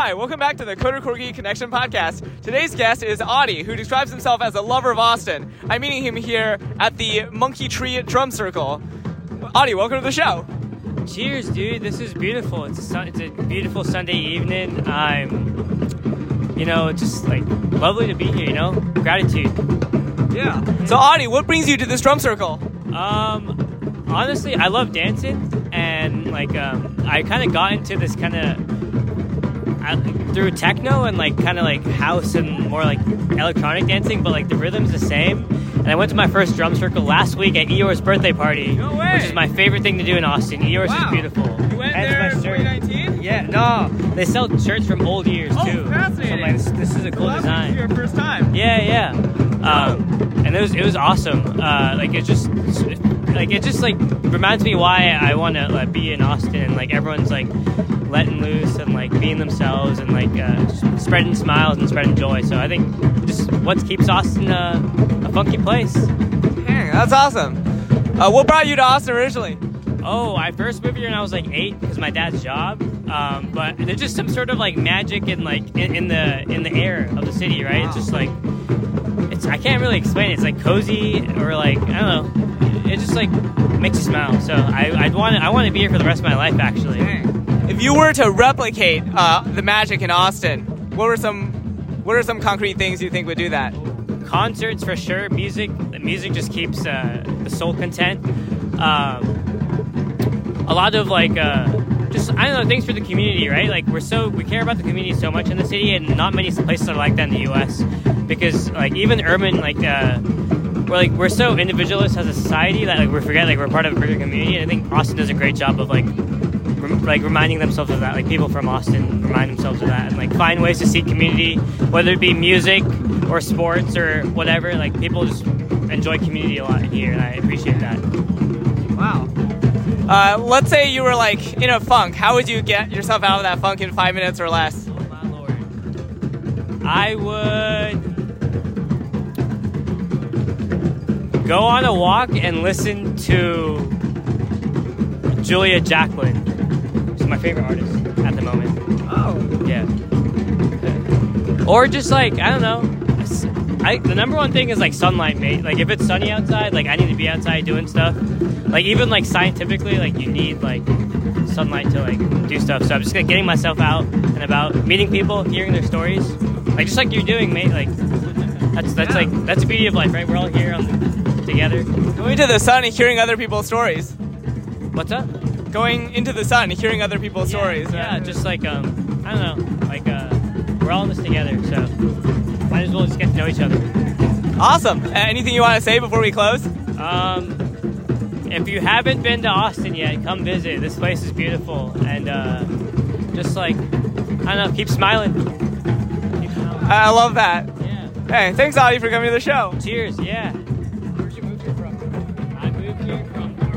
Hi, welcome back to the Coder Corgi Connection podcast. Today's guest is Audi, who describes himself as a lover of Austin. I'm meeting him here at the Monkey Tree Drum Circle. Audi, welcome to the show. Cheers, dude. This is beautiful. It's a, sun- it's a beautiful Sunday evening. I'm, you know, just like lovely to be here, you know? Gratitude. Yeah. So, Audi, what brings you to this drum circle? Um, honestly, I love dancing, and like, um, I kind of got into this kind of through techno and like kind of like house and more like electronic dancing, but like the rhythm's the same. And I went to my first drum circle last week at Eeyore's birthday party, No way. which is my favorite thing to do in Austin. Eeyore's Wow. is beautiful. You went Hence there in 2019? Yeah, no, they sell shirts from old years Oh, too. fascinating. So I'm like, this, this is a cool Well, that was design. your first time. Yeah, yeah. Um, and it was it was awesome. Uh, like it just like it just like reminds me why I want to like, be in Austin. And, like everyone's like letting loose and like being themselves and like uh, spreading smiles and spreading joy. So I think just what keeps Austin uh, a funky place. Dang, that's awesome. Uh, what brought you to Austin originally? Oh, I first moved here when I was like eight because my dad's job. Um, but there's just some sort of like magic in like in, in the in the air of the city, right? It's just like it's I can't really explain it. It's like cozy or like I don't know. Like makes you smile. So I I want I want to be here for the rest of my life actually. If you were to replicate uh, the magic in Austin, what were some what are some concrete things you think would do that? Concerts for sure. Music the music just keeps uh, the soul content. Um, a lot of like uh, just I don't know things for the community, right? Like we're so we care about the community so much in the city, and not many places are like that in the U.S. Because like even urban like uh, we're like we're so individualist as a society that like we forget like we're part of a bigger community. And I think Austin does a great job of like rem- like reminding themselves of that. Like people from Austin remind themselves of that, and like find ways to see community, whether it be music or sports or whatever. Like people just enjoy community a lot here, and I appreciate that. Wow. Uh, let's say you were like in a funk. How would you get yourself out of that funk in five minutes or less? Oh my lord. I would go on a walk and listen to Julia Jacklin. She's my favorite artist at the moment. Oh. Yeah. Or just like, I don't know. I, the number one thing is like sunlight, mate. Like if it's sunny outside, like I need to be outside doing stuff. Like even like scientifically, like you need like sunlight to like do stuff. So I'm just like getting myself out and about, meeting people, hearing their stories, like just like you're doing, mate. Like that's that's Yeah. like that's the beauty of life, right? We're all here on together. Going to the sun and hearing other people's stories. What's up? Going into the sun and hearing other people's stories. Yeah, right? just like um, I don't know, like uh, we're all in this together, so might as well just get to know each other. awesome. Uh, anything you want to say before we close? Um, if you haven't been to Austin yet, come visit. This place is beautiful, and uh, just like I don't know, keep smiling. Keep smiling. I love that. Yeah. Hey, thanks, Audi, for coming to the show. Cheers. Yeah.